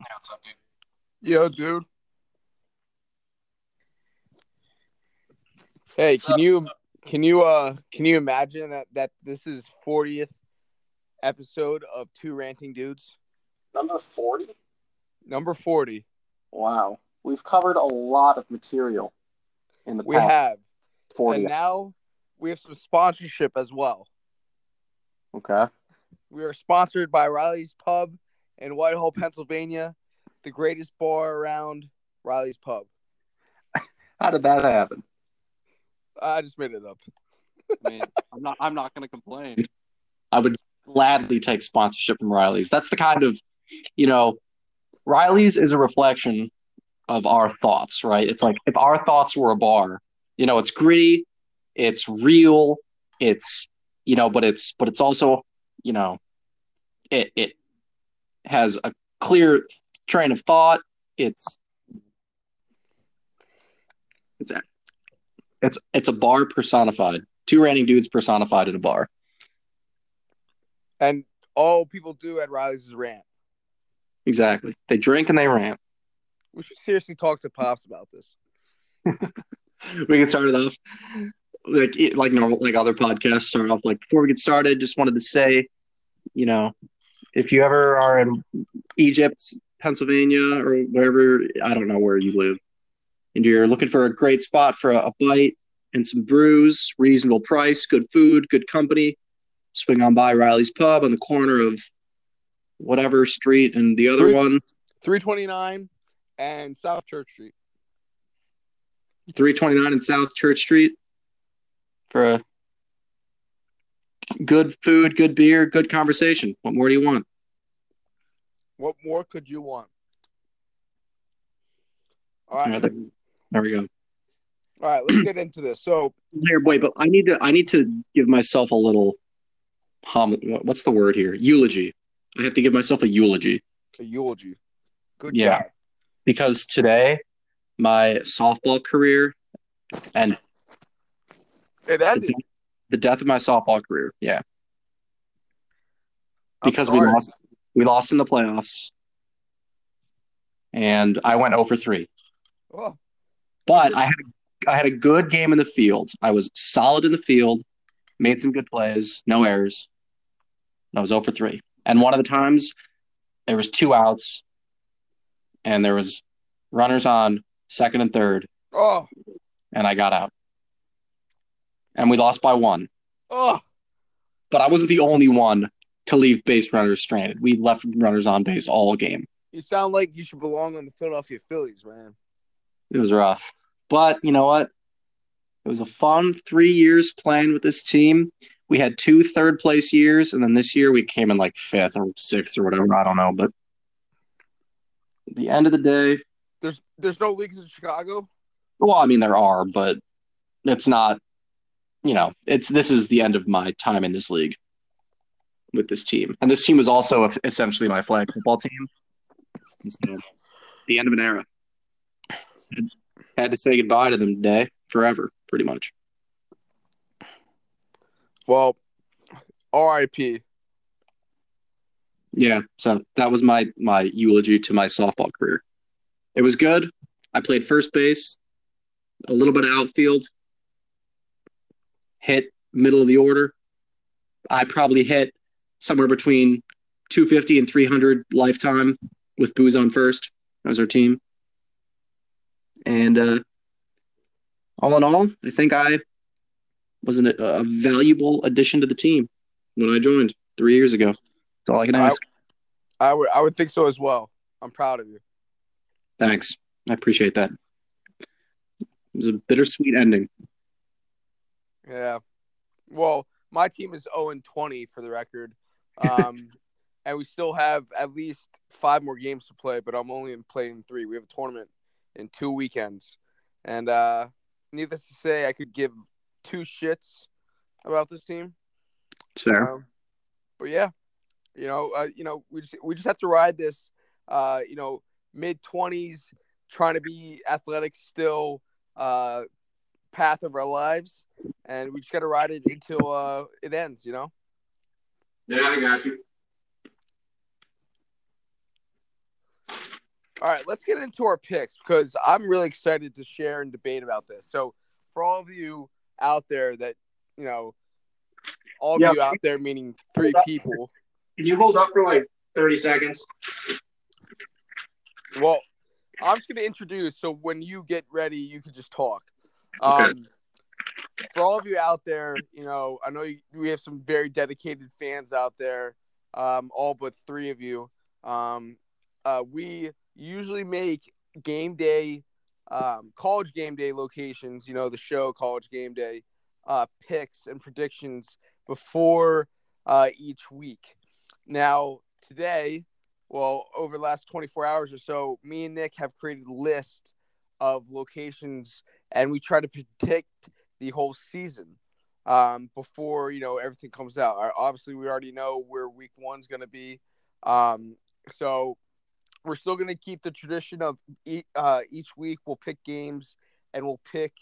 Hey, what's up, dude? Yo, dude. Hey, What's can up? you can you uh can you imagine that that this is 40th episode of Two Ranting Dudes? Number 40? Number 40. Wow. We've covered a lot of material in the We past have. 40. And now we have some sponsorship as well. okay. We are sponsored by Riley's Pub in Whitehall, Pennsylvania, the greatest bar around Riley's Pub. How did that happen? I just made it up. I mean, I'm not. I'm not going to complain. I would gladly take sponsorship from Riley's. That's the kind of, you know, Riley's is a reflection of our thoughts, right? It's like if our thoughts were a bar, you know, it's gritty, it's real, it's, you know, but it's, but it's also, you know, it, it has a clear train of thought. It's, it's, a- it's, it's a bar personified. Two ranting dudes personified in a bar. And all people do at Riley's is rant. Exactly. They drink and they rant. We should seriously talk to Pops about this. we can start it off like like normal like other podcasts start off like before we get started just wanted to say you know if you ever are in egypt pennsylvania or wherever i don't know where you live and you're looking for a great spot for a, a bite and some brews reasonable price good food good company swing on by riley's pub on the corner of whatever street and the other Three- one 329 and South Church Street. 329 and South Church Street for a good food, good beer, good conversation. What more do you want? What more could you want? All All right, there, we go. all right. Let's get into this. So, Here, wait, but I need to I need to give myself a little hom what's the word here? Eulogy. I have to give myself a eulogy a eulogy. Good Yeah. job. because today my softball career and It ended. The death of my softball career. Yeah, because we lost we lost in the playoffs. And I went oh over 3. Oh, But I had I had a good game in the field. I was solid in the field, made some good plays, no errors. I was oh over 3. And one of the times there was two outs and there was runners on second and third oh, and I got out. And we lost by one. oh. But I wasn't the only one to leave base runners stranded. We left runners on base all game. You sound like you should belong on the Philadelphia Phillies, man. It was rough. But you know what? It was a fun three years playing with this team. We had two third place years, and then this year we came in like fifth or sixth or whatever. I don't know. But at the end of the day, There's there's no leagues in Chicago. well, I mean there are, but it's not. You know, it's this is the end of my time in this league with this team, and this team was also essentially my flag football team. So, the end of an era. Had to say goodbye to them today, forever, pretty much. Well, R.I.P. Yeah, so that was my my eulogy to my softball career. It was good. I played first base, a little bit of outfield, hit middle of the order. I probably hit somewhere between 250 and 300 lifetime with Booze on first. That was our team. And uh, all in all, I think I was an, a valuable addition to the team when I joined three years ago. That's all I can I- ask. I would I would think so as well. I'm proud of you. Thanks. I appreciate that. It was a bittersweet ending. Yeah. Well, my team is 0 and 20 for the record. Um, and we still have at least five more games to play, but I'm only in playing three. We have a tournament in two weekends. And uh, needless to say, I could give two shits about this team. Fair. Um, but yeah, you know, uh, you know, we just we just have to ride this, uh, you know, mid twenties, trying to be athletic still, uh, path of our lives, and we just got to ride it until uh, it ends. You know. yeah, I got you. All right, let's get into our picks because I'm really excited to share and debate about this. So, for all of you out there that, you know, all of Yeah. you out there, meaning three people, Can you hold up for like 30 seconds? well, I'm just going to introduce. So, when you get ready, you can just talk. Okay. Um, for all of you out there, you know, I know you, we have some very dedicated fans out there, um, all but three of you. Um, uh, we usually make game day, um, college game day locations, you know, the show college game day, uh, picks and predictions before uh, each week. Now, today, well, over the last 24 hours or so, me and Nick have created a list of locations and we try to predict the whole season um, before you know everything comes out. Obviously, we already know where week one's going to be, um, so we're still going to keep the tradition of e- uh, each week we'll pick games and we'll pick,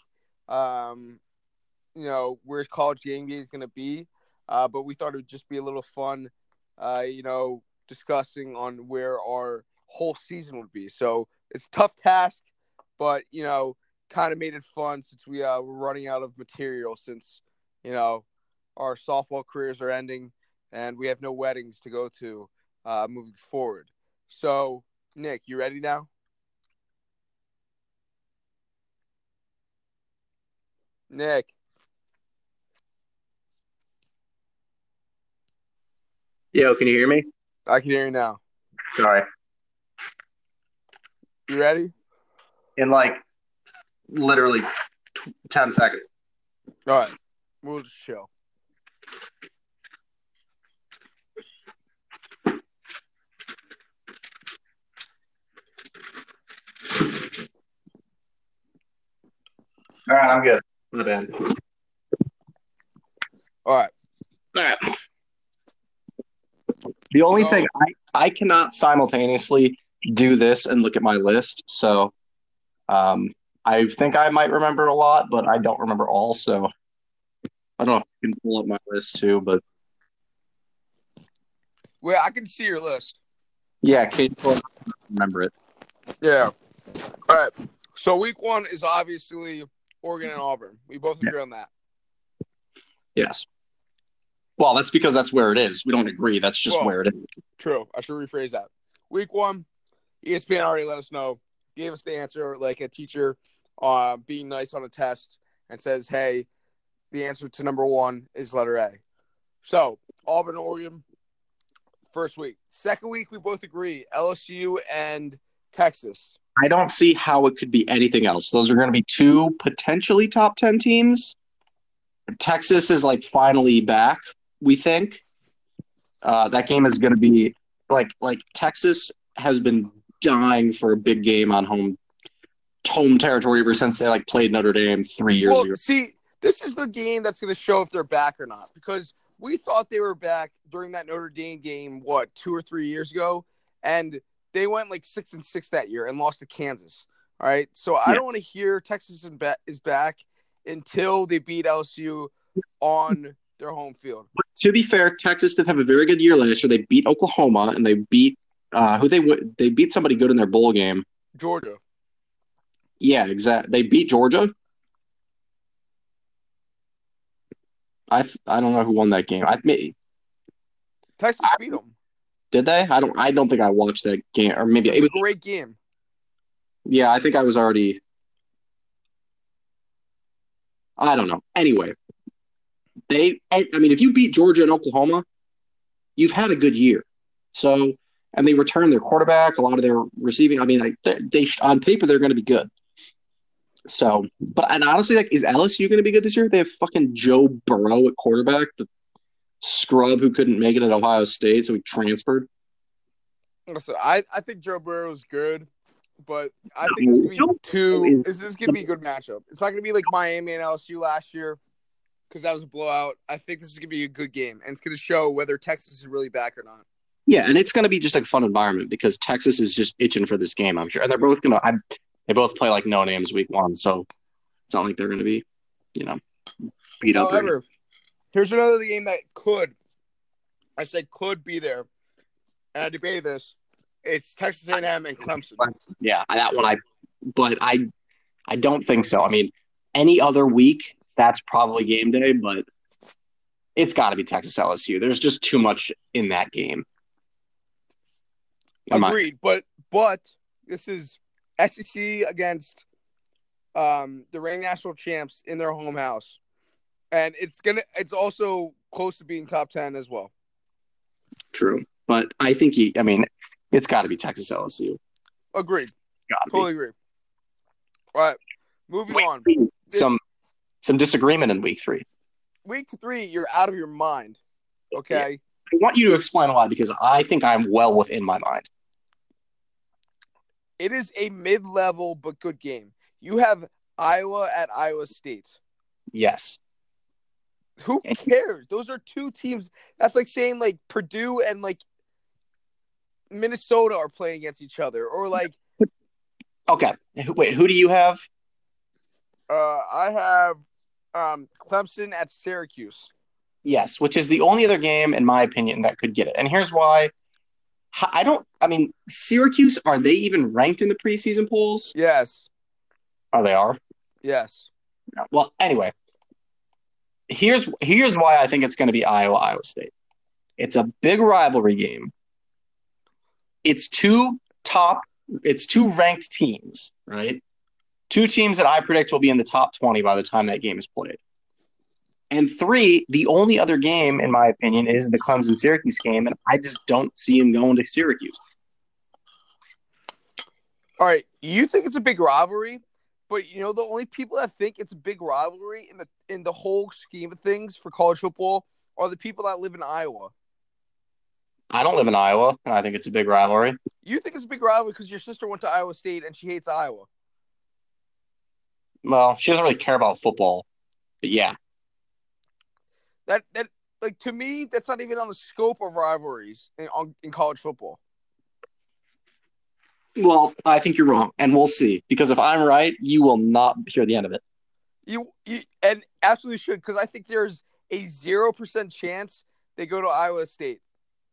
um, you know, where college game day is going to be. Uh, but we thought it would just be a little fun, uh, you know, discussing on where our whole season would be. So it's a tough task, but you know kind of made it fun since we uh, were running out of material since you know our softball careers are ending and we have no weddings to go to uh, moving forward. So, Nick, you ready now? Nick, Yo, can you hear me? I can hear you now. Sorry. You ready? In like literally t- 10 seconds. All right, we'll just chill. All right, I'm good. My bad. All right. All right. The only So- thing I, I cannot simultaneously do this and look at my list. So um, I think I might remember a lot, but I don't remember all. So I don't know if you can pull up my list too, but Well, I can see your list. yeah, can remember it. Yeah. All right. So week one is obviously Oregon and Auburn. We both agree on that. Yes. Well, that's because that's where it is. We don't agree. That's just Well- where it is. True. I should rephrase that. Week one, ESPN already let us know, gave us the answer like a teacher uh, being nice on a test and says, hey, the answer to number one is letter A. So, Auburn, Oregon, first week. Second week, we both agree LSU and Texas. I don't see how it could be anything else. Those are going to be two potentially top 10 teams. Texas is like finally back, we think. Uh, that game is going to be like like Texas has been dying for a big game on home home territory ever since they like played Notre Dame 3 years Well, ago. see, this is the game that's going to show if they're back or not because we thought they were back during that Notre Dame game, what, two or three years ago? And they went like six and six that year and lost to Kansas. All right. So I Yeah. don't want to hear Texas is is back until they beat LSU on their home field. To be fair, Texas did have a very good year last year. They beat Oklahoma and they beat uh, who they w- they beat somebody good in their bowl game. Georgia. Yeah, exactly. They beat Georgia. I th- I don't know who won that game. I may, Texas beat them. did they? I don't I don't think I watched that game or maybe It it was was a great game. yeah, I think I was already I don't know. Anyway, they I I mean if you beat Georgia and Oklahoma, you've had a good year. So and they return their quarterback, a lot of their receiving. I mean, like they, they on paper they're going to be good. So, but and honestly, like, is LSU going to be good this year? They have fucking Joe Burrow at quarterback, the scrub who couldn't make it at Ohio State, so he transferred. Listen, I, I think Joe Burrow is good, but I think be two. This is gonna be a good matchup. It's not gonna be like Miami and LSU last year because that was a blowout. I think this is gonna be a good game, and it's gonna show whether Texas is really back or not. Yeah, and it's going to be just like a fun environment because Texas is just itching for this game. I'm sure, and they're both going to. They both play like no names week one, so it's not like they're going to be, you know, beat up. However, here's another game that could, I said could be there, and I debated this. It's Texas A&M and Clemson. Yeah, that one I. But I, I don't think so. I mean, any other week that's probably game day, but it's got to be Texas LSU. There's just too much in that game. Agreed, but but this is SEC against um the reigning national champs in their home house, and it's gonna it's also close to being top ten as well. True, but I think he. I mean, it's got to be Texas LSU. Agreed, Got to totally agree. All right, moving on. be. Some some disagreement in week three. Week three, you're out of your mind. Okay, I want you to explain why because I think I'm well within my mind. It is a mid-level but good game. You have Iowa at Iowa State. Yes. Who cares? Those are two teams. That's like saying like Purdue and like Minnesota are playing against each other, or like Okay. Wait, who do you have? uh, I have um, Clemson at Syracuse. Yes, which is the only other game, in my opinion, that could get it. And here's why. I don't. I mean, Syracuse are they even ranked in the preseason polls? Yes, Oh, they are. yes. Well, anyway, here's here's why I think it's going to be Iowa Iowa State. It's a big rivalry game. It's two top. It's two ranked teams, right? Two teams that I predict will be in the top twenty by the time that game is played. And three, the only other game, in my opinion, is the Clemson Syracuse game, and I just don't see him going to Syracuse. All right, you think it's a big rivalry, but you know the only people that think it's a big rivalry in the in the whole scheme of things for college football are the people that live in Iowa. I don't live in Iowa, and I think it's a big rivalry. You think it's a big rivalry because your sister went to Iowa State and she hates Iowa. Well, she doesn't really care about football, but yeah, That that like to me, that's not even on the scope of rivalries in on, in college football. Well, I think you're wrong, and we'll see. Because if I'm right, you will not hear the end of it. You, you and absolutely should because I think there's a zero percent chance they go to Iowa State.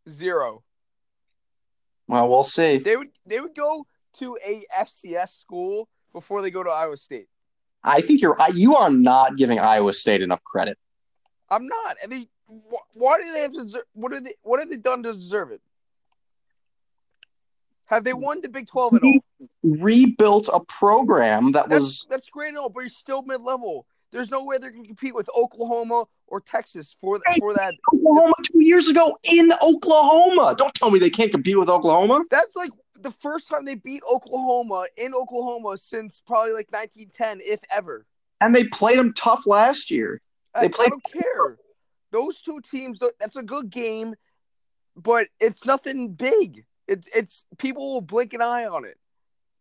Zero. Well, we'll see. They would they would go to a FCS school before they go to Iowa State. I think you're. You are not giving Iowa State enough credit. I'm not. I mean, wh- why do they have to? Deserve, what are they? What have they done to deserve it? Have they won the Big Twelve at all? Rebuilt a program that That's was. that's great and all, but you're still mid level. There's no way they're going to compete with Oklahoma or Texas for Hey. for that. Oklahoma two years ago in Oklahoma. Don't tell me they can't compete with Oklahoma. That's like the first time they beat Oklahoma in Oklahoma since probably like 1910, if ever. And they played them tough last year. I, They I don't care. Those two teams, that's a good game, but it's nothing big. It's it's people will blink an eye on it.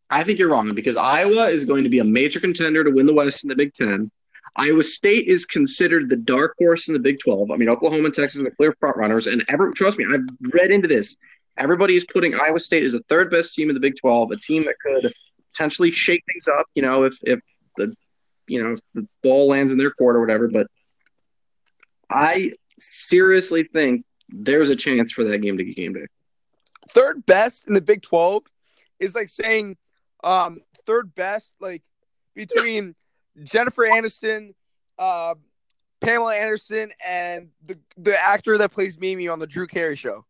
I think you're wrong because Iowa is going to be a major contender to win the West in the Big Ten. Iowa State is considered the dark horse in the Big 12. I mean, Oklahoma and Texas are the clear front runners. And ever, trust me, I've read into this. Everybody is putting Iowa State as the third best team in the Big 12, a team that could potentially shake things up, you know, if, if the you know, if the ball lands in their court or whatever. But I seriously think there's a chance for that game to get game day. Third best in the Big 12 is like saying um third best like between Jennifer Aniston, uh, Pamela Anderson, and the the actor that plays Mimi on the Drew Carey show.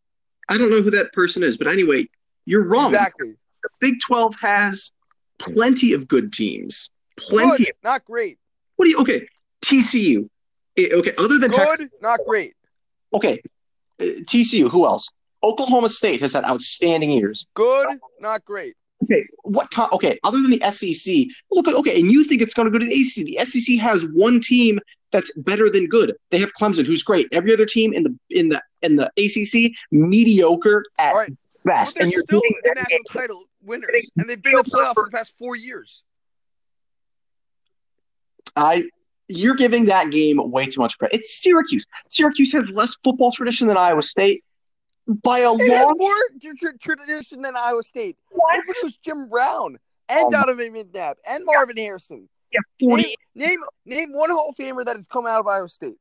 I don't know who that person is, but anyway, you're wrong. Exactly. the Big 12 has plenty of good teams. Plenty. Good, not great. What do you, okay, TCU. Eh, Okay, other than Good, Texas. not great. Okay, uh, TCU, who else? Oklahoma State has had outstanding years. Good, not great. Okay, what co- okay, other than the SEC, look okay, and you think it's going to go to the ACC. The SEC has one team that's better than good. They have Clemson, who's great. Every other team in the in the in the ACC mediocre at right. Best. they're And you're still doing the national title winners, and they've been in the playoff for the past four years. I you're giving that game way too much credit. It's Syracuse. Syracuse has less football tradition than Iowa State by a It long more tr- tr- tradition than Iowa State. what? It was Jim Brown and my- Donovan McNabb and Marvin Harrison. Yeah, 40. Name, name name one Hall of Famer that has come out of Iowa State.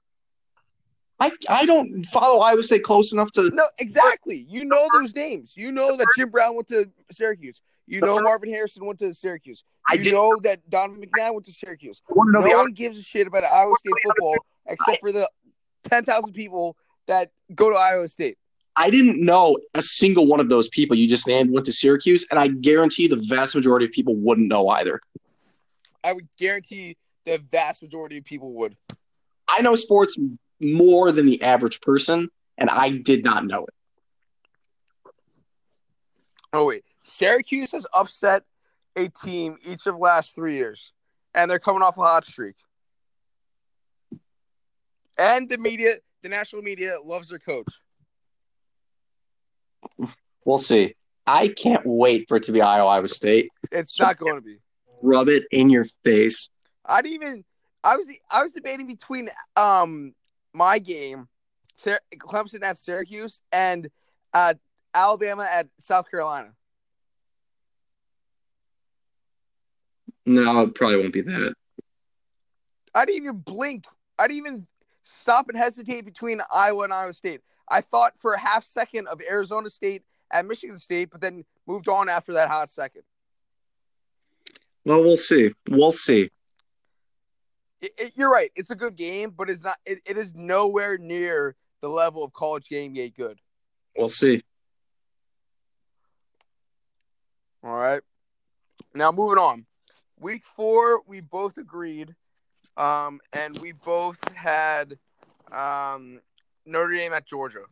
I I don't follow Iowa State close enough to. No, exactly. You know those names. You know that Jim Brown went to Syracuse. You know Marvin Harrison went to Syracuse. I You did know that Donovan McNabb went to Syracuse. want to know No the one gives a shit about Iowa State football except for the ten thousand people that go to Iowa State. I didn't know a single one of those people you just named went to Syracuse, and I guarantee the vast majority of people wouldn't know either. I would guarantee the vast majority of people would. I know sports more than the average person, and I did not know it. Oh wait, Syracuse has upset a team each of the last three years, and they're coming off a hot streak. And the media, the national media, loves their coach. We'll see. I can't wait for it to be Iowa Iowa State. It's not going to be. Rub it in your face. I'd even. I was I was debating between um my game, Clemson at Syracuse, and uh, Alabama at South Carolina. No, it probably won't be that. I didn't even blink. I didn't even stop and hesitate between Iowa and Iowa State. I thought for a half second of Arizona State at Michigan State, but then moved on after that hot second. Well, we'll see. We'll see. It, it- you're right. It's a good game, but it's not. It, it is nowhere near the level of college game day good. We'll see. All right. Now moving on. Week four, we both agreed, um, and we both had um, Notre Dame at Georgia.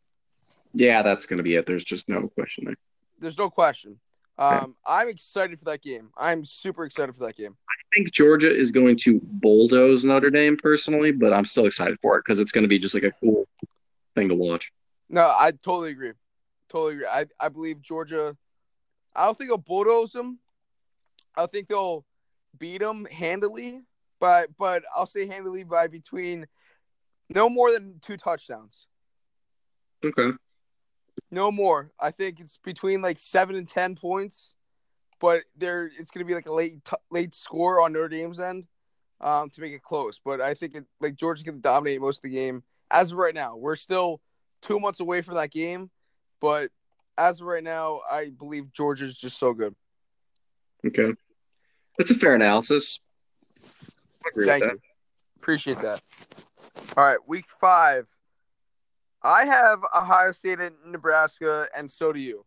Yeah, that's going to be it. There's just no question there. There's no question. Okay. Um, I'm excited for that game. I'm super excited for that game. I think Georgia is going to bulldoze Notre Dame personally, but I'm still excited for it because it's going to be just like a cool thing to watch. No, I totally agree. Totally agree. I, I believe Georgia. I don't think they'll bulldoze them. I think they'll beat them handily, but but I'll say handily by between no more than two touchdowns. Okay. No more. I think it's between like seven and ten points, but there it's going to be like a late t- late score on Notre Dame's end um, to make it close. But I think it, like Georgia's going to dominate most of the game as of right now. We're still two months away from that game, but as of right now, I believe Georgia's just so good. Okay. That's a fair analysis. Thank with that. you. Appreciate that. All right, week five. I have Ohio State and Nebraska, and so do you.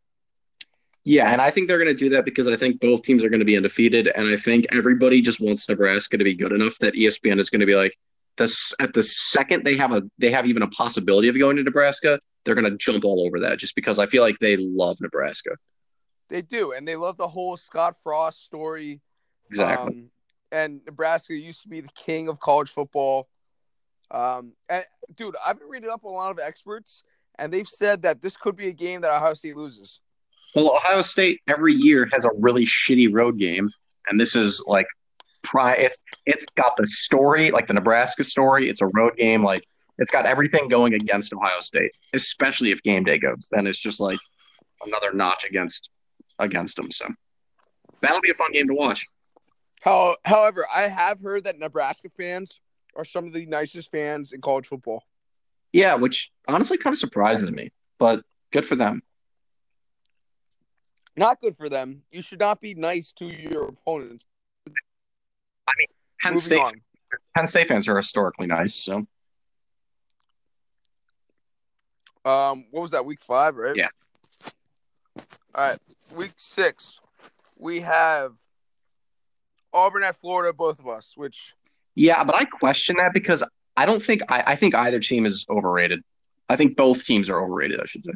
Yeah, and I think they're going to do that because I think both teams are going to be undefeated, and I think everybody just wants Nebraska to be good enough that ESPN is going to be like this at the second they have a they have even a possibility of going to Nebraska, they're going to jump all over that just because I feel like they love Nebraska. They do, and they love the whole Scott Frost story. Exactly. Um, and Nebraska used to be the king of college football. Um, and dude, I've been reading up a lot of experts, and they've said that this could be a game that Ohio State loses. Well, Ohio State every year has a really shitty road game, and this is like pri It's it's got the story, like the Nebraska story. It's a road game, like it's got everything going against Ohio State, especially if game day goes. Then it's just like another notch against against them. So that'll be a fun game to watch. How, however, I have heard that Nebraska fans are some of the nicest fans in college football. Yeah, which honestly kind of surprises me, but good for them. Not good for them. You should not be nice to your opponents. I mean, Penn Moving State on. Penn State fans are historically nice, so Um, what was that? Week five, right? Yeah. All right, week six, we have Auburn at Florida, both of us. Which Yeah, but I question that because I don't think I, I think either team is overrated. I think both teams are overrated, I should say.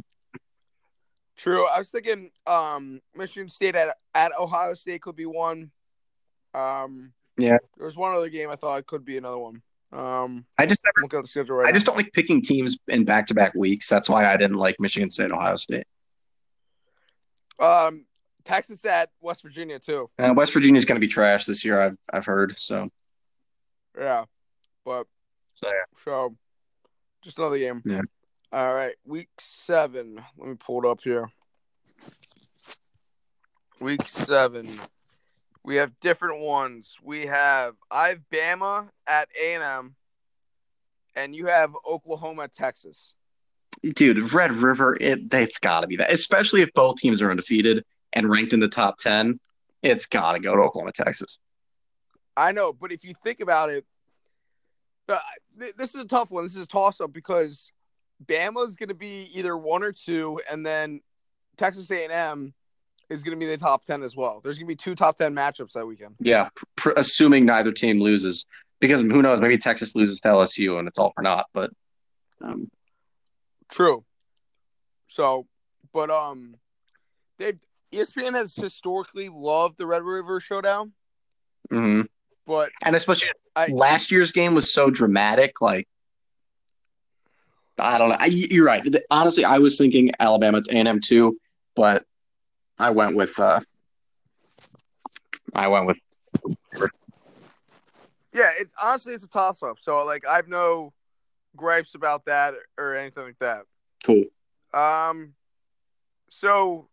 true. I was thinking, um, Michigan State at at Ohio State could be one. Um, Yeah. There was one other game I thought could be another one. Um, I just never look at the schedule right I now. just don't like picking teams in back to back weeks. That's why I didn't like Michigan State and Ohio State. Um, Texas at West Virginia too. Uh, West Virginia's gonna be trash this year, I've I've heard. So, Yeah, but so yeah. so just another game. Yeah. All right, week seven. Let me pull it up here. Week seven. We have different ones. We have I have Bama at A and M, and you have Oklahoma, Texas. Dude, Red River, it it's got to be that. Especially if both teams are undefeated and ranked in the top ten, it's got to go to Oklahoma, Texas. I know, but if you think about it, uh, th- this is a tough one. This is a toss up because Bama is going to be either one or two, and then Texas A&M is going to be in the top ten as well. There's going to be two top ten matchups that weekend. Yeah, pr- assuming neither team loses, because who knows? Maybe Texas loses to LSU and it's all for naught. But um, True. So, but um, they ESPN has historically loved the Red River Showdown, mhm. but and especially I- last year's game was so dramatic. Like, I don't know. I, you're right. Honestly, I was thinking Alabama A and M too, but I went with uh, I went with yeah, it honestly it's a toss up. So like I've no gripes about that or anything like that. cool. Um, so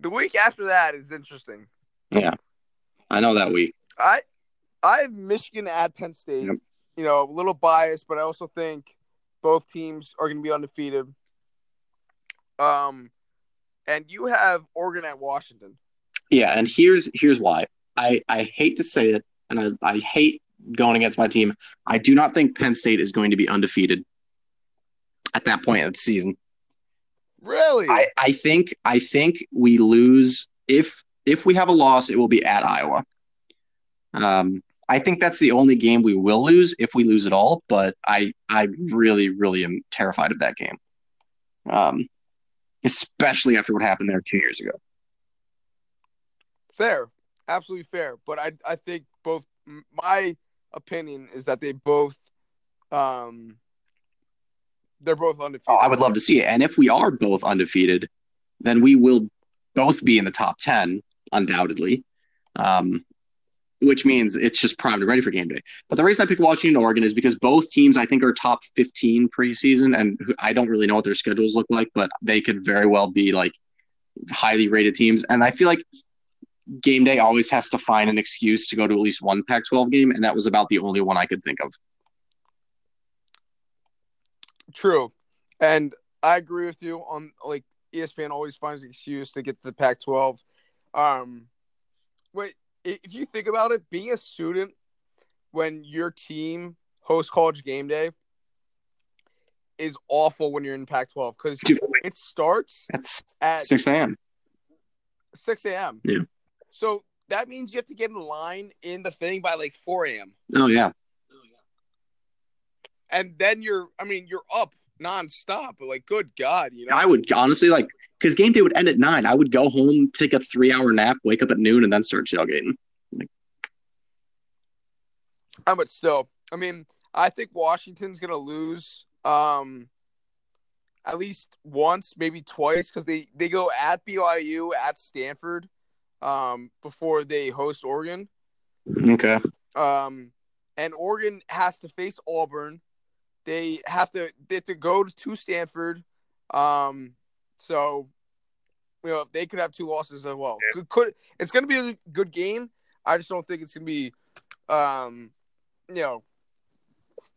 the week after that is interesting. Yeah, I know that week. I I have Michigan at Penn State. Yep. You know, a little biased, but I also think both teams are going to be undefeated. Um, and you have Oregon at Washington. Yeah, and here's here's why. I I hate to say it, and I, I hate going against my team. I do not think Penn State is going to be undefeated at that point of the season. Really? I, I think I think we lose if if we have a loss, it will be at Iowa. Um, I think that's the only game we will lose if we lose at all. But I I really really am terrified of that game, um, especially after what happened there two years ago. fair, absolutely fair. But I I think both. My opinion is that they both, um, they're both undefeated. Oh, I would love to see it. And if we are both undefeated, then we will both be in the top 10, undoubtedly. Um, which means it's just primed and ready for game day. But the reason I picked Washington and Oregon is because both teams I think are top 15 preseason, and I don't really know what their schedules look like, but they could very well be like highly rated teams. And I feel like game day always has to find an excuse to go to at least one Pac 12 game, and that was about the only one I could think of. True, and I agree with you on like ESPN always finds an excuse to get to the Pac-12. Um, wait, if you think about it, being a student when your team hosts college game day is awful when you're in Pac-12 because it starts That's at 6 a.m. 6 a.m. Yeah. So that means you have to get in line in the thing by like 4 a.m. Oh, yeah. And then you're, I mean, you're up nonstop. Like, good God, you know. I would honestly like because game day would end at nine. I would go home, take a three hour nap, wake up at noon, and then start tailgating. Uh, but still, I mean, I think Washington's gonna lose um at least once, maybe twice, because they they go at BYU at Stanford um before they host Oregon. Okay. Um and Oregon has to face Auburn. They have to they have to go to Stanford. Um so you know they could have two losses as well. Could, could it's gonna be a good game. I just don't think it's gonna be um you know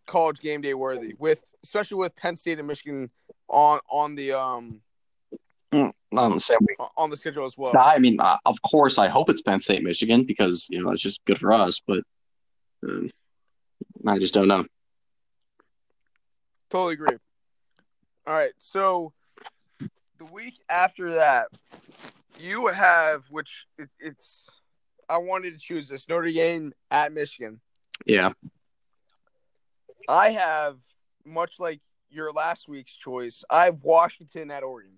college game day worthy with especially with Penn State and Michigan on on the um Um, same week. on the schedule as well. I mean, uh, of course, I hope it's Penn State, Michigan, because you know it's just good for us. But um, I just don't know. Totally agree. All right, so the week after that, you have which it, it's. I wanted to choose this Notre Dame at Michigan. Yeah. I have much like your last week's choice. I have Washington at Oregon.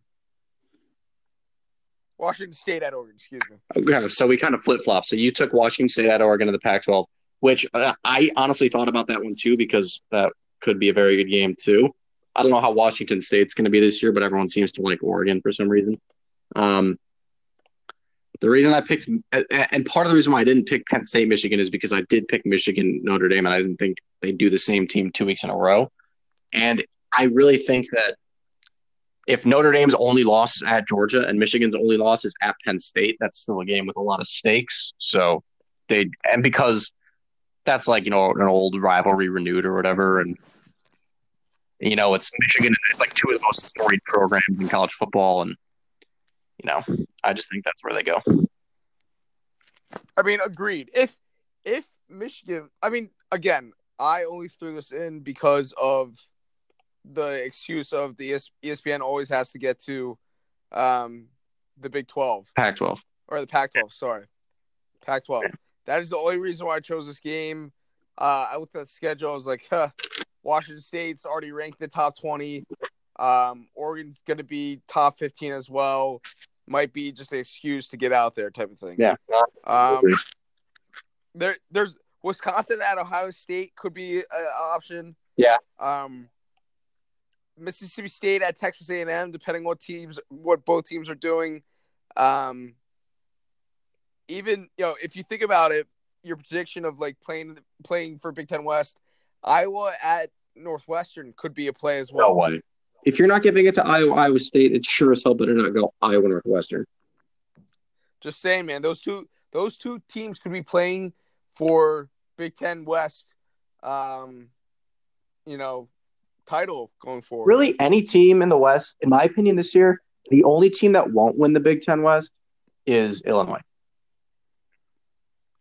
Washington State at Oregon. Excuse me. Okay. So we kind of flip flop. So you took Washington State at Oregon in the Pac-12, which uh, I honestly thought about that one too because that could be a very good game too. I don't know how Washington State's going to be this year, but everyone seems to like Oregon for some reason. Um, the reason I picked, and part of the reason why I didn't pick Penn State, Michigan is because I did pick Michigan, Notre Dame, and I didn't think they'd do the same team two weeks in a row. And I really think that if Notre Dame's only loss at Georgia and Michigan's only loss is at Penn State, that's still a game with a lot of stakes. So they, and because that's like, you know, an old rivalry renewed or whatever. And you know, it's Michigan. It's like two of the most storied programs in college football, and you know, I just think that's where they go. I mean, agreed. If if Michigan, I mean, again, I only threw this in because of the excuse of the ES- ESPN always has to get to um, the Big Twelve Pac-12. or the Pac twelve. Sorry, Pac twelve. That is the only reason why I chose this game. Uh, I looked at the schedule. I was like, huh, Washington State's already ranked the top twenty. Um, Oregon's going to be top fifteen as well. Might be just an excuse to get out there, type of thing. Yeah. Um, there, there's Wisconsin at Ohio State could be an option. Yeah. Um, Mississippi State at Texas A&M, depending what teams, what both teams are doing. Um, even you know, if you think about it, your prediction of like playing playing for Big Ten West, Iowa at Northwestern could be a play as well. No way. If you're not giving it to Iowa, Iowa State, it sure as hell better not go Iowa Northwestern. Just saying, man, those two those two teams could be playing for Big Ten West. Um, you know, title going forward. Really, any team in the West, in my opinion, this year, the only team that won't win the Big Ten West is Illinois.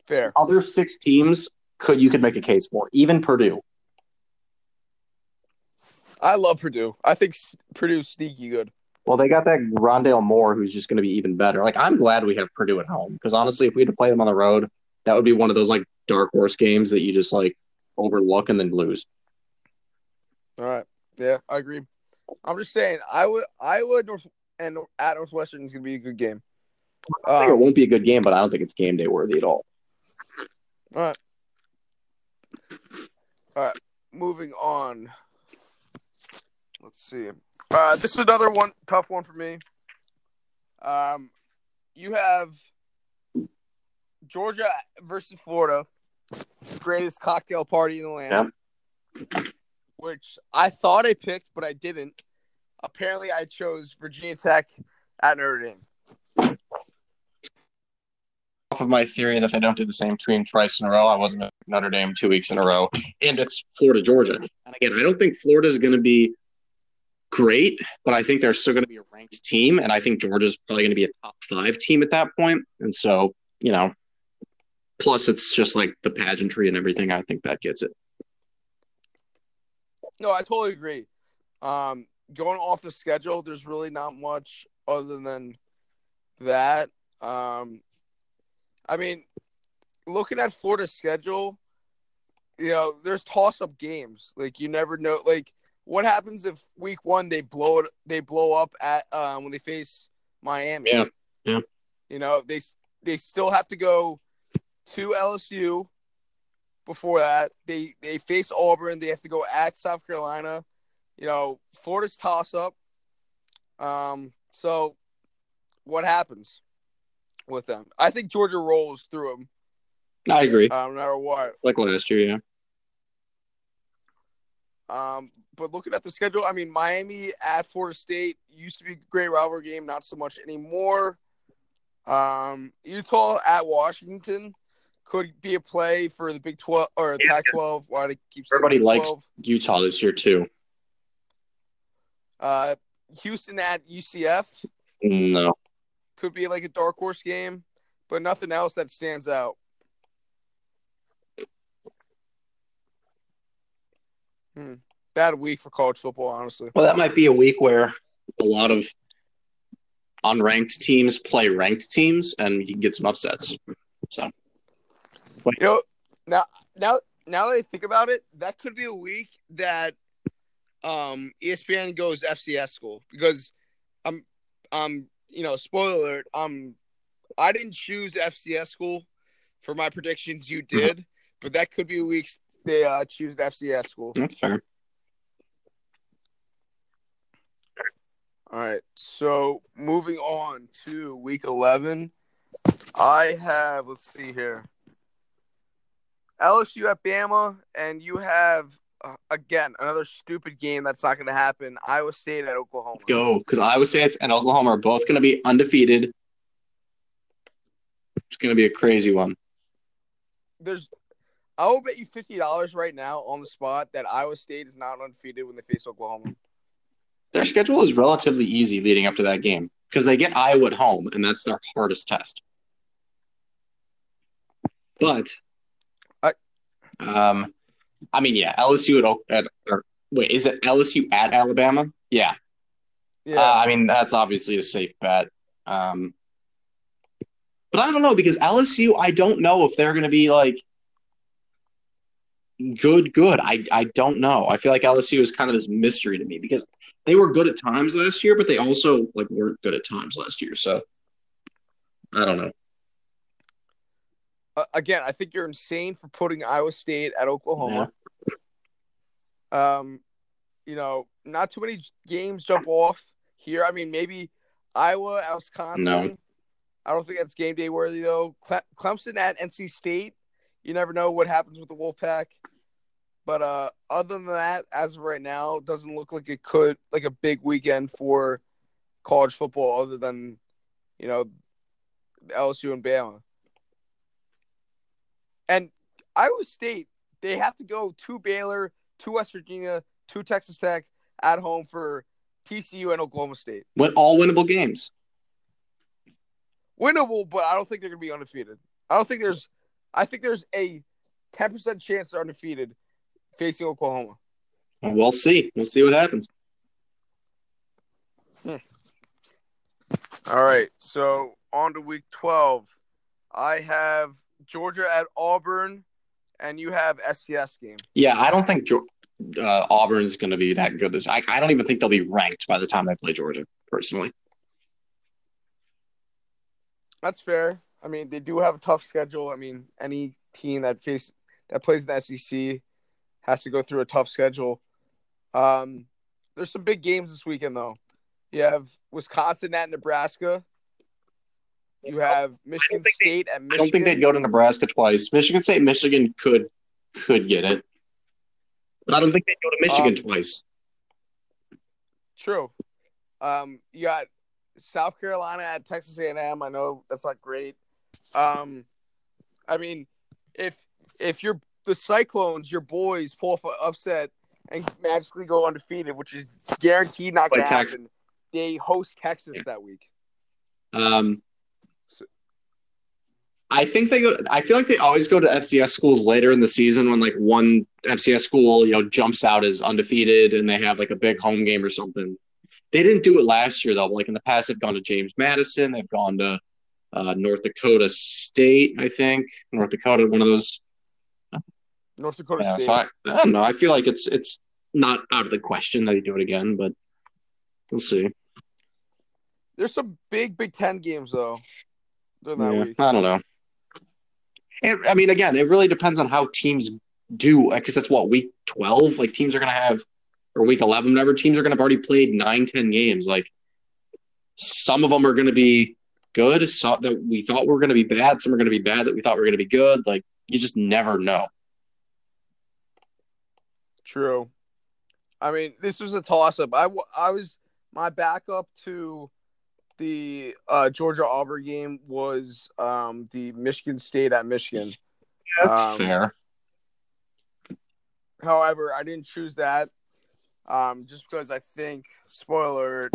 Fair. Other six teams could you could make a case for, even Purdue. I love Purdue. I think Purdue's sneaky good. Well, they got that Rondale Moore, who's just going to be even better. Like, I'm glad we have Purdue at home because honestly, if we had to play them on the road, that would be one of those like dark horse games that you just like overlook and then lose. All right. Yeah, I agree. I'm just saying, I Iowa, Iowa, North, and at Northwestern is going to be a good game. I think it Um, won't be a good game, but I don't think it's game day worthy at all. All right. All right. Moving on. Let's see. Uh, this is another one tough one for me. Um, you have Georgia versus Florida, greatest cocktail party in the land. Which I thought I picked, but I didn't. Apparently, I chose Virginia Tech at Notre Dame. Off of my theory that they don't do the same team twice in a row, I wasn't Notre Dame two weeks in a row, and it's Florida Georgia. And again, I don't think Florida is going to be great, but I think they're still going to be a ranked team, and I think Georgia's probably going to be a top five team at that point. And so, you know, plus it's just like the pageantry and everything. I think that gets it. No, I totally agree. Um, going off the schedule, there's really not much other than that. Um, I mean, looking at Florida's schedule, you know, there's toss-up games. Like you never know. Like what happens if week one they blow it? They blow up at um, when they face Miami. Yeah, yeah. You know, they they still have to go to LSU before that. They they face Auburn. They have to go at South Carolina. You know, Florida's toss up. Um, so what happens with them? I think Georgia rolls through them I agree. uh, no matter what. It's like last year, yeah. Um, but looking at the schedule, I mean, Miami at Florida State used to be a great rivalry game, not so much anymore. Um, Utah at Washington could be a play for the Big Twelve or the Yeah, Pac twelve. Why they keep saying Everybody likes- Utah this year too. Uh, Houston at UCF No, could be like a dark horse game, but nothing else that stands out. Hmm. Bad week for college football, honestly. well, that might be a week where a lot of unranked teams play ranked teams, and you can get some upsets. So but- You know, now now now that I think about it, that could be a week that um ESPN goes FCS school because I'm um you know, spoiler alert, um I didn't choose FCS school for my predictions you did, but that could be a week they uh choose an FCS school. that's fair. All right. So moving on to week 11, I have, let's see here, LSU at Bama, and you have, again, another stupid game that's not going to happen. Iowa State at Oklahoma. Let's go because Iowa State and Oklahoma are both going to be undefeated. It's going to be a crazy one. There's, I will bet you fifty dollars right now on the spot that Iowa State is not undefeated when they face Oklahoma. Their schedule is relatively easy leading up to that game because they get Iowa at home, and that's their hardest test. But, I- um, I mean, yeah, LSU at, at or wait, is it LSU at Alabama? Yeah, Yeah, Uh, I mean, that's obviously a safe bet. Um, but I don't know because LSU, I don't know if they're going to be like good, good. I, I don't know. I feel like LSU is kind of this mystery to me because they were good at times last year, but they also like weren't good at times last year. So I don't know. Uh, again, I think you're insane for putting Iowa State at Oklahoma. Um, you know, not too many games jump off here. I mean, maybe Iowa, at Wisconsin. No. I don't think that's game day worthy though. Cle- Clemson at NC State. You never know what happens with the Wolfpack. But uh, other than that, as of right now, it doesn't look like it could like a big weekend for college football. Other than you know LSU and Bama. And Iowa State, they have to go to Baylor, to West Virginia, to Texas Tech at home for TCU and Oklahoma State. Win all winnable games. Winnable, but I don't think they're going to be undefeated. I don't think there's, I think there's a 10% chance they're undefeated facing Oklahoma. We'll see. We'll see what happens. Hmm. All right. So on to week 12. I have Georgia at Auburn, and you have FCS game. Yeah, I don't think uh, Auburn's going to be that good. This I, I don't even think they'll be ranked by the time they play Georgia. Personally, That's fair. I mean, they do have a tough schedule. I mean, any team that face that plays in the SEC has to go through a tough schedule. Um, there's some big games this weekend, though. You have Wisconsin at Nebraska. You have Michigan think they- State at I don't think they'd go to Nebraska twice. Michigan State, Michigan could could get it, but I don't think they'd go to Michigan Um, twice. True. Um, you got South Carolina at Texas A&M. I know that's not great. Um, I mean, if if you're the Cyclones, your boys pull off an upset and magically go undefeated, which is guaranteed not going to Texas. happen, they host Texas that week. Um, So- I think they go. I feel like they always go to FCS schools later in the season when like one FCS school you know jumps out as undefeated and they have like a big home game or something. They didn't do it last year though. Like in the past, they've gone to James Madison. They've gone to uh, North Dakota State. I think North Dakota, one of those. North Dakota Yeah, State. so I, I don't know. I feel like it's it's not out of the question that they do it again, but we'll see. There's some big Big Ten games though that Yeah, week. I don't know. It, I mean, again, it really depends on how teams do because that's what week twelve. Like teams are going to have, or week eleven, whatever. Teams are going to have already played nine, ten games. Like some of them are going to be good, some that we thought were going to be bad. Some are going to be bad that we thought were going to be good. Like you just never know. True. I mean, this was a toss up. i, I was my backup to the uh, Georgia Auburn game was um, the Michigan State at Michigan. That's Um, fair. However, I didn't choose that um, just because I think, spoiler,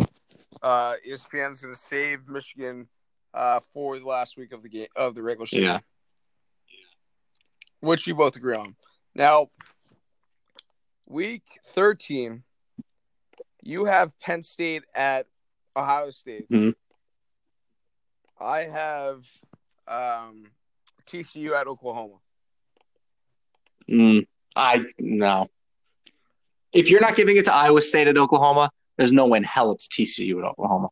uh, ESPN is going to save Michigan uh, for the last week of the game of the regular season, Yeah. which we both agree on. Now, week thirteen, you have Penn State at Ohio State. Mhm. I have um, TCU at Oklahoma. Mm, I no. If you're not giving it to Iowa State at Oklahoma, there's no way in hell it's TCU at Oklahoma.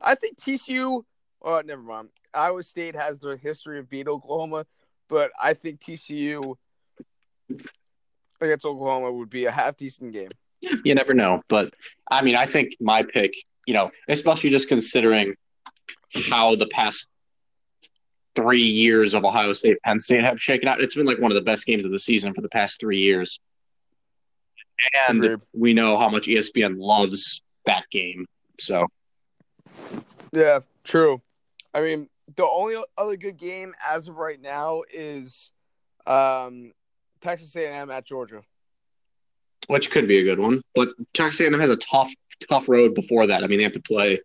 I think TCU. Oh, never mind. Iowa State has the history of beat Oklahoma, but I think TCU against Oklahoma would be a half decent game. You never know, but I mean, I think my pick, you know, especially just considering how the past three years of Ohio State Penn State have shaken out, it's been like one of the best games of the season for the past three years. And Agreed. we know how much ESPN loves that game. So Yeah, true. I mean, the only other good game as of right now is Um, Texas A&M at Georgia. Which could be a good one. But Texas A&M has a tough, tough road before that. I mean, they have to play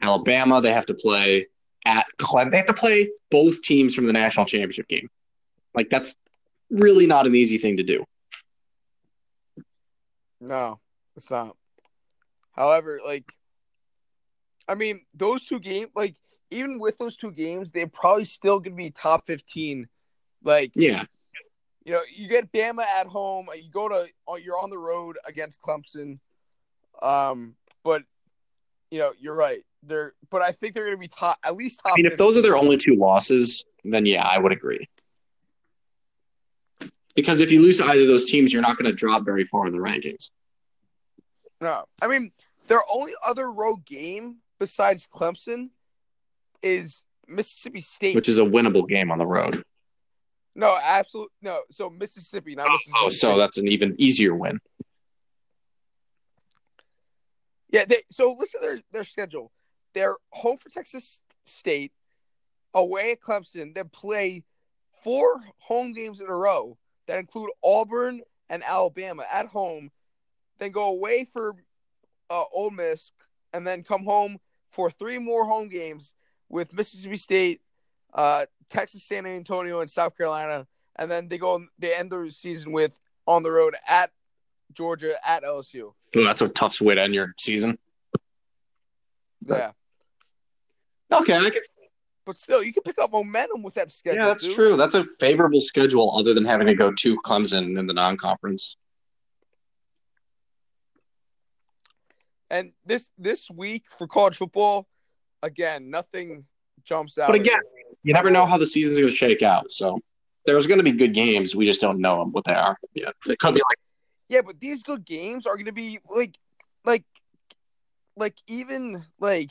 Alabama. They have to play at Clem. They have to play both teams from the national championship game. Like that's really not an easy thing to do. No, it's not. However, like, I mean, those two games, like, even with those two games, they're probably still going to be top 15. Like, Yeah, you know, you get Bama at home, you go to, you're on the road against Clemson. Um, but, you know, you're right. They're, but I think they're going to be top, at least top. I mean, if those are their only two losses, then yeah, I would agree. Because if you lose to either of those teams, you're not going to drop very far in the rankings. No, I mean their only other road game besides Clemson is Mississippi State. which is a winnable game on the road. No, absolutely no. So Mississippi, not Mississippi. Oh, so that's an even easier win. yeah. They, so listen to their their schedule. They're home for Texas State, away at Clemson. Then play four home games in a row that include Auburn and Alabama at home. Then go away for uh, Ole Miss, and then come home for three more home games with Mississippi State, uh, Texas, San Antonio, and South Carolina, and then they go. They end the season with on the road at Georgia at LSU. Well, hmm, that's a tough way to end your season. Yeah, Okay, I can. but still, you can pick up momentum with that schedule. Yeah, that's dude. true. That's a favorable schedule, other than having to go to Clemson in the non-conference. And this this week for college football, again, nothing jumps out. But again. You never know how the season's going to shake out. So there's going to be good games. We just don't know what they are. Yeah, it could be like yeah, but these good games are going to be like, like, like even like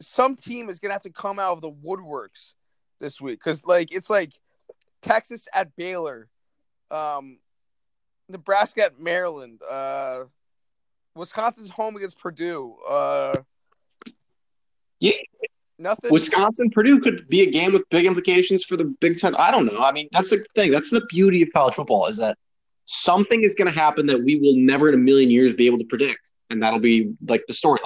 some team is going to have to come out of the woodworks this week because like it's like Texas at Baylor, um, Nebraska at Maryland, uh, Wisconsin's home against Purdue. Uh, Yeah. Nothing. Wisconsin, Purdue could be a game with big implications for the Big Ten. I don't know. I mean, that's the thing. That's the beauty of college football is that something is going to happen that we will never in a million years be able to predict, and that'll be like the storyline.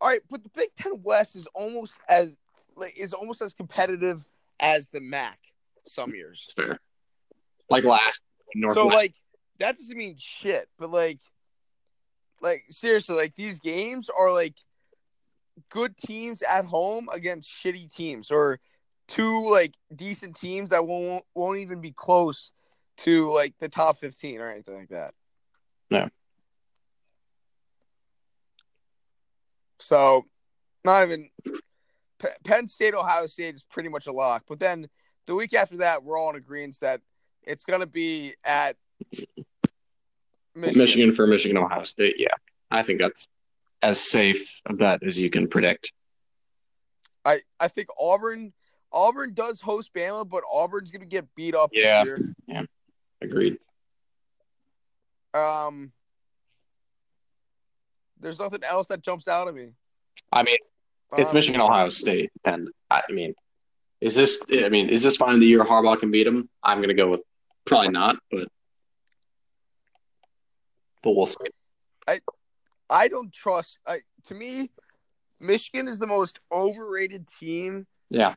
All right, but the Big Ten West is almost as like is almost as competitive as the MAC some years. It's fair. Like last Northwest. So like that doesn't mean shit, but like like seriously, like these games are like good teams at home against shitty teams or two like decent teams that won't won't even be close to like the top 15 or anything like that. Yeah. So not even P- Penn State Ohio State is pretty much a lock, but then the week after that we're all in agreement that it's going to be at Michigan. Michigan for Michigan, Ohio State. Yeah, I think that's as safe a bet as you can predict. I I think Auburn Auburn does host Bama, but Auburn's going to get beat up Yeah. this year. Agreed. Um, there's nothing else that jumps out at me. I mean, it's Um, Michigan, Ohio State, and I mean, is this? I mean, is this finally the year Harbaugh can beat them? I'm going to go with probably not, but but we'll see. I don't trust. I to me, Michigan is the most overrated team Yeah,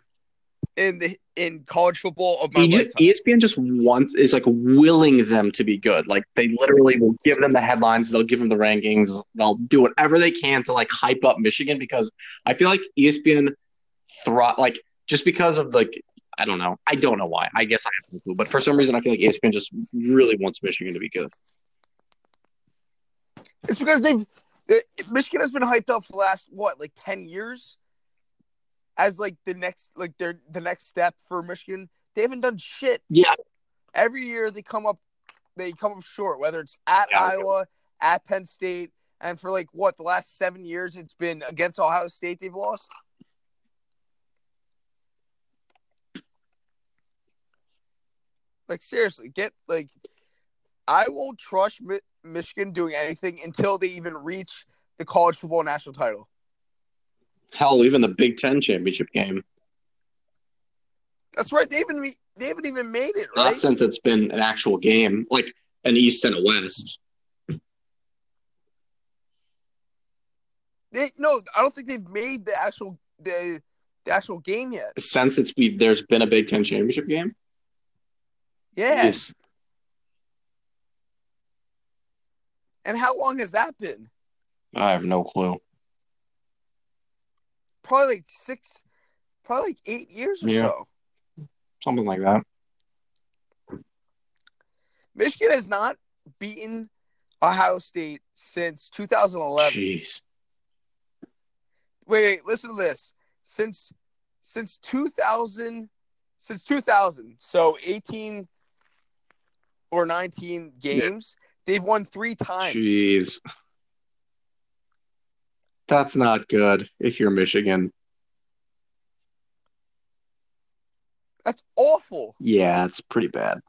in the in college football of my lifetime. ESPN just wants is like willing them to be good. Like they literally will give them the headlines, they'll give them the rankings, they'll do whatever they can to like hype up Michigan because I feel like ESPN thro like just because of like I don't know. I don't know why. I guess I have no clue, but for some reason I feel like ESPN just really wants Michigan to be good. It's because they've the, Michigan has been hyped up for the last what like ten years as like the next like their the next step for Michigan. They haven't done shit. Yeah. Every year they come up they come up short, whether it's at Yeah. Iowa, at Penn State, and for like what the last seven years it's been against Ohio State they've lost. Like seriously, get like I won't trust Michigan doing anything until they even reach the college football national title. Hell, even the Big Ten championship game. That's right. They haven't they haven't even made it, Not right? since it's been an actual game, like an East and a West. They, no, I don't think they've made the actual the the actual game yet. Since it's there's been a Big Ten championship game. Yeah. Yes. And how long has that been? I have no clue. Probably like six, probably like eight years or Yeah. so. Something like that. Michigan has not beaten Ohio State since 2011. Jeez. Wait, wait, listen to this. Since since 2000 since 2000, so 18 or 19 games, they've won 3 times. Jeez. That's not good if you're Michigan. That's awful. Yeah, it's pretty bad.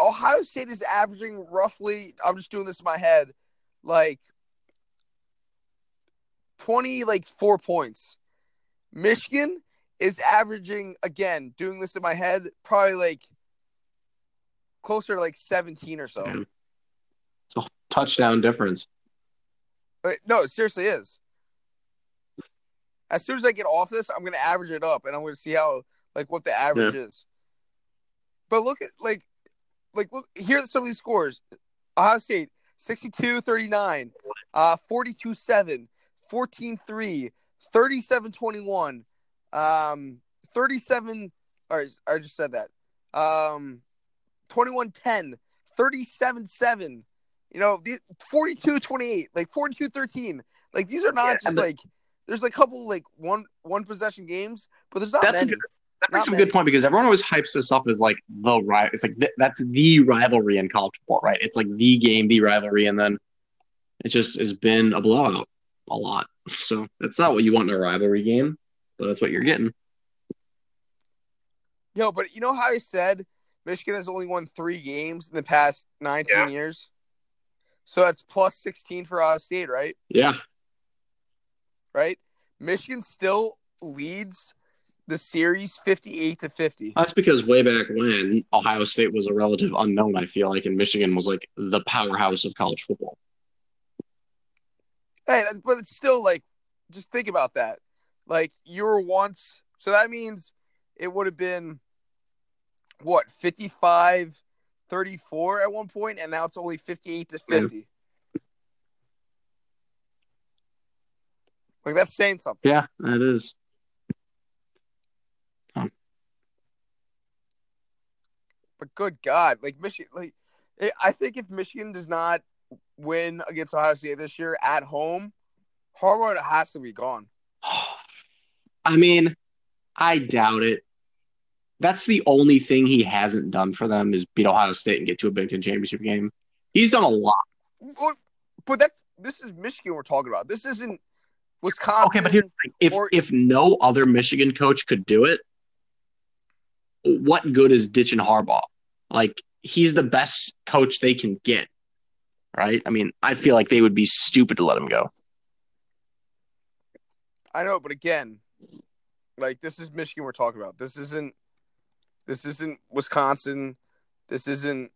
Ohio State is averaging roughly, I'm just doing this in my head, like 20 like 4 points. Michigan is averaging again, doing this in my head, probably like closer to like 17 or so. Yeah. It's a touchdown difference. Uh, No, it seriously is. As soon as I get off this, I'm gonna average it up, and I'm gonna see how like what the average is. But look at like, like look here are some of these scores. Ohio State 62-39, uh 42-7, 14-3, 37-21, um 37 all right, I just said that. Um 21-10, 37-7. You know, the 42-28, like 42-13. Like these are not Yeah, just the- like there's a couple like one one possession games, but there's not That's a good, that Not makes a many. good point because everyone always hypes this up as like the right. It's like th- that's the rivalry in college football, right? It's like the game, the rivalry, and then it just has been a blowout a lot. So that's not what you want in a rivalry game, but that's what you're getting. Yo, but you know how I said Michigan has only won three games in the past 19 Yeah. years? So that's plus 16 for Ohio State, right? Yeah, Right? Michigan still leads the series 58 to 50. that's because way back when Ohio State was a relative unknown. I feel like, and Michigan was like the powerhouse of college football. Hey, but it's still like, just think about that. Like, you were once, so that means it would have been, what, 55 34 at one point, and now it's only 58 to 50. Like, that's saying something. Yeah, that is. But good God, like Michigan, like I- I think if Michigan does not win against Ohio State this year at home, Harbaugh has to be gone. I mean, I doubt it. That's the only thing he hasn't done for them is beat Ohio State and get to a Big Ten championship game. He's done a lot. Well, But that's this is Michigan we're talking about. This isn't Wisconsin. Okay, but here's the thing. if Or- if no other Michigan coach could do it, what good is ditching Harbaugh? Like he's the best coach they can get, right? I mean, I feel like they would be stupid to let him go. I know, but again, like this is Michigan we're talking about. This isn't this isn't Wisconsin. This isn't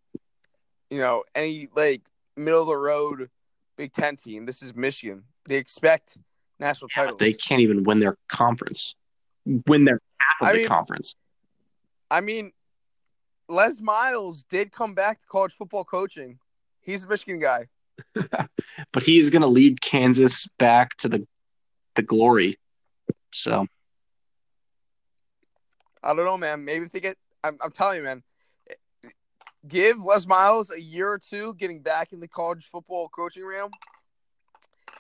you know any like middle of the road Big Ten team. This is Michigan. They expect national Yeah, titles. they can't even win their conference, win their half of I the mean- conference. I mean, Les Miles did come back to college football coaching. He's a Michigan guy. but he's going to lead Kansas back to the the glory. So I don't know, man. Maybe if they get, I'm, I'm telling you, man, give Les Miles a year or two getting back in the college football coaching realm,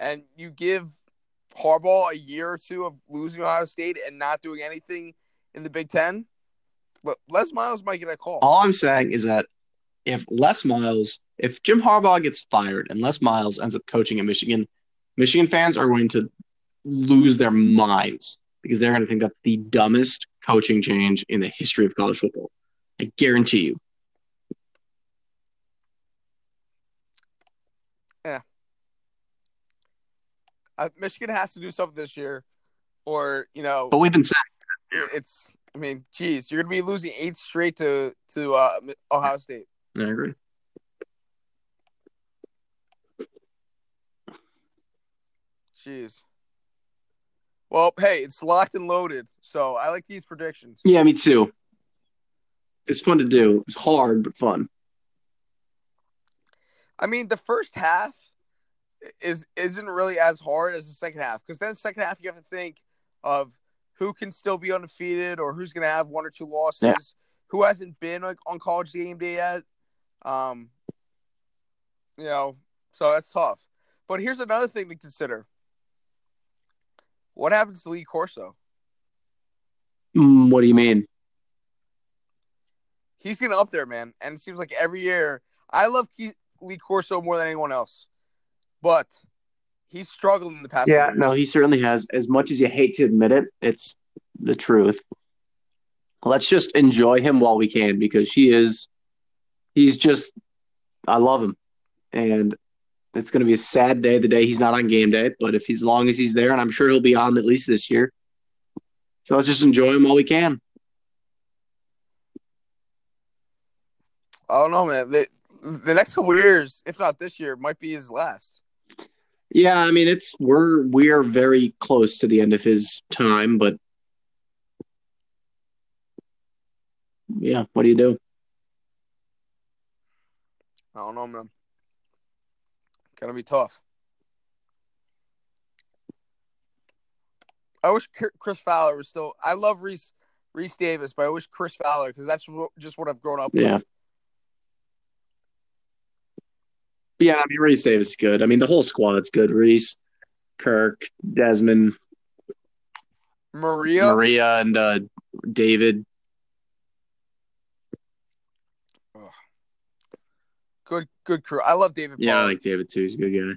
and you give Harbaugh a year or two of losing Ohio State and not doing anything in the Big Ten. But Les Miles might get a call. all I'm saying is that if Les Miles, if Jim Harbaugh gets fired and Les Miles ends up coaching at Michigan, Michigan fans are going to lose their minds because they're going to think that's the dumbest coaching change in the history of college football. I guarantee you. Uh, Michigan has to do something this year. or you know, But we've been saying, it's. I mean, geez, you're gonna be losing eight straight to to uh, Ohio State. I agree. Jeez. Well, hey, it's locked and loaded, so I like these predictions. Yeah, me too. It's fun to do. It's hard, but fun. I mean, the first half is isn't really as hard as the second half because then second half you have to think of who can still be undefeated or who's going to have one or two losses, Yeah. who hasn't been like on college game day yet. Um, you know, so that's tough. But here's another thing to consider: what happens to Lee Corso? Mm, what do you mean? He's getting up there, man, and it seems like every year. I love Lee Corso more than anyone else, but he's struggling in the past. Yeah, no, he certainly has. As much as you hate to admit it, it's the truth. Let's just enjoy him while we can because he is, he's just, I love him. And it's going to be a sad day the day he's not on game day, but if he's, long as he's there, and I'm sure he'll be on at least this year. So let's just enjoy him while we can. I don't know, man. The, the next couple years, if not this year, might be his last. Yeah, I mean, it's, we're, we're very close to the end of his time, but yeah, what do you do? I don't know, man. Gonna be tough. I wish Chris Fowler was still. I love Reese Reese Davis, but I wish Chris Fowler because that's just what I've grown up Yeah. with. Yeah, I mean Reese Davis is good. I mean the whole squad's good. Reese, Kirk, Desmond, Maria, Maria, and uh, David. Good good crew. I love David. Yeah, I like David too. He's a good guy.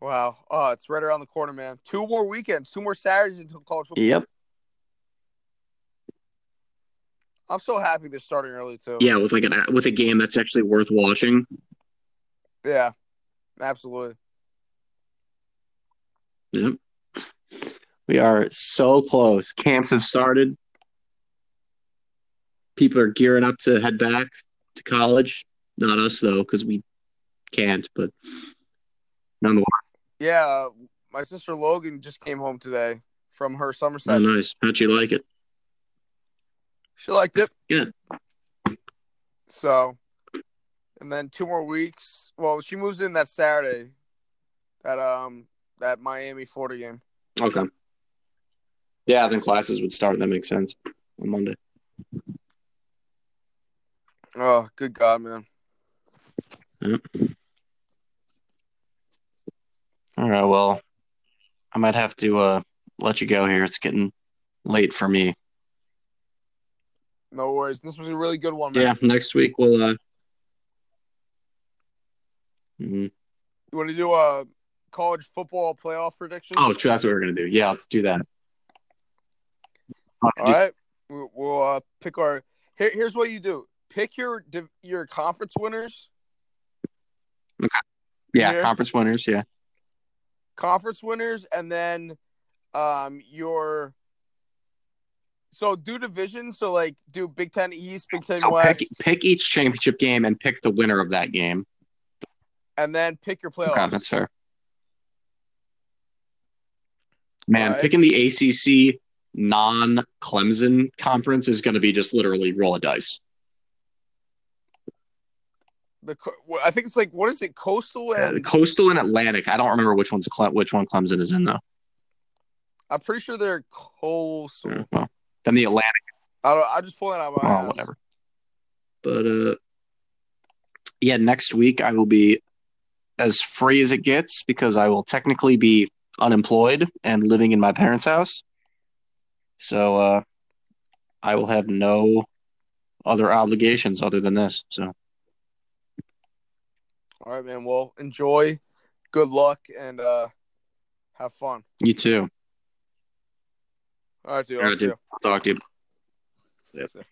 wow. Oh, it's right around the corner, man. Two more weekends, two more Saturdays until college football. Yep. I'm so happy they're starting early too. Yeah, with like an with a game that's actually worth watching. Yeah, absolutely. Yep. We are so close. Camps have started. People are gearing up to head back to college. Not us though, because we can't. But nonetheless, Yeah, uh, my sister Logan just came home today from her summer oh, nice. How'd you like it? She liked it. Good. So, and then two more weeks. Well, she moves in that Saturday. That um that Miami Florida game. Okay. Yeah, then classes would start. That makes sense on Monday. Oh, good God, man. All right. Well, I might have to uh, let you go here. It's getting late for me. No worries. This was a really good one, man. Yeah. Next week we'll. Uh... mhm. You want to do a college football playoff prediction? Oh, true. That's what we're gonna do. Yeah, let's do that. I'll have to all right. We- We'll uh, pick our. Here, here's what you do: pick your your conference winners. Yeah, here. conference winners. Yeah. conference winners and then um your so do division so like do big ten east big ten So west pick pick each championship game and pick the winner of that game. and then pick your playoffs Okay, that's fair. Man, Alright. picking the ACC non Clemson conference is going to be just literally roll a dice. The i think it's like what is it coastal and Coastal and Atlantic. I don't remember which one's Cle- which one Clemson is in though. i'm pretty sure they're coastal Yeah, well, then the Atlantic. I don't, i'm just pulling it out my Oh, ass. whatever. But uh, yeah, next week I will be as free as it gets because I will technically be unemployed and living in my parents' house. So uh, I will have no other obligations other than this. So all right man well enjoy good luck and uh have fun you too. all right dude All right, dude. you. Talk to you. Ya.